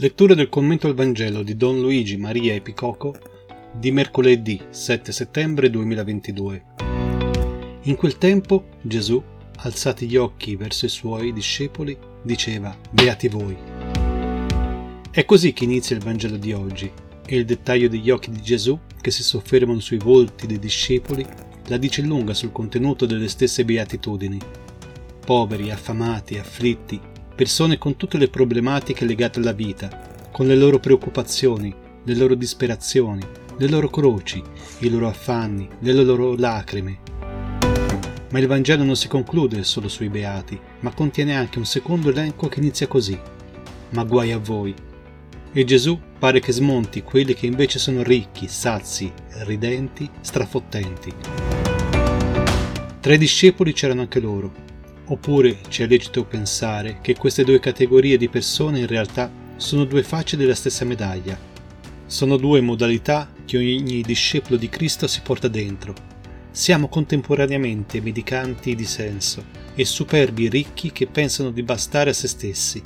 Lettura del commento al Vangelo di Don Luigi Maria Epicoco di mercoledì 7 settembre 2022. In quel tempo Gesù, alzati gli occhi verso i suoi discepoli, diceva Beati voi. È così che inizia il Vangelo di oggi e il dettaglio degli occhi di Gesù che si soffermano sui volti dei discepoli la dice lunga sul contenuto delle stesse beatitudini. Poveri, affamati, afflitti, persone con tutte le problematiche legate alla vita, con le loro preoccupazioni, le loro disperazioni, le loro croci, i loro affanni, le loro lacrime. Ma il Vangelo non si conclude solo sui beati, ma contiene anche un secondo elenco che inizia così. Ma guai a voi. E Gesù pare che smonti quelli che invece sono ricchi, sazi, ridenti, strafottenti. Tra i discepoli c'erano anche loro, Oppure ci è lecito pensare che queste due categorie di persone in realtà sono due facce della stessa medaglia. Sono due modalità che ogni discepolo di Cristo si porta dentro. Siamo contemporaneamente medicanti di senso e superbi ricchi che pensano di bastare a se stessi.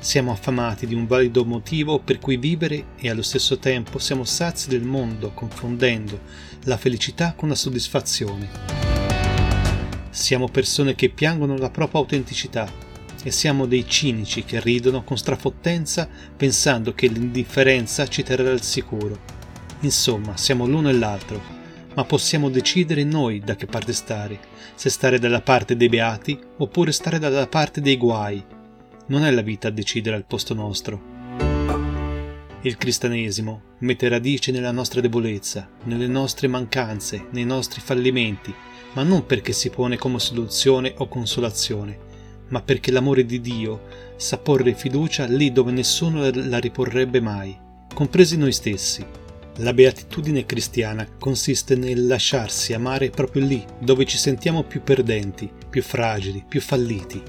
Siamo affamati di un valido motivo per cui vivere e allo stesso tempo siamo sazi del mondo confondendo la felicità con la soddisfazione. Siamo persone che piangono la propria autenticità e siamo dei cinici che ridono con strafottenza pensando che l'indifferenza ci terrà al sicuro. Insomma, siamo l'uno e l'altro, ma possiamo decidere noi da che parte stare, se stare dalla parte dei beati oppure stare dalla parte dei guai. Non è la vita a decidere al posto nostro. Il cristianesimo mette radice nella nostra debolezza, nelle nostre mancanze, nei nostri fallimenti, ma non perché si pone come soluzione o consolazione, ma perché l'amore di Dio sa porre fiducia lì dove nessuno la riporrebbe mai, compresi noi stessi. La beatitudine cristiana consiste nel lasciarsi amare proprio lì dove ci sentiamo più perdenti, più fragili, più falliti.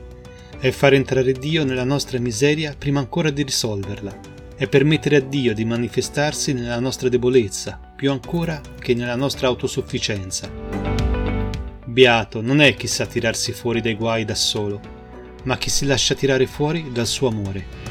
È fare entrare Dio nella nostra miseria prima ancora di risolverla. È permettere a Dio di manifestarsi nella nostra debolezza, più ancora che nella nostra autosufficienza. Beato non è chi sa tirarsi fuori dai guai da solo, ma chi si lascia tirare fuori dal suo amore.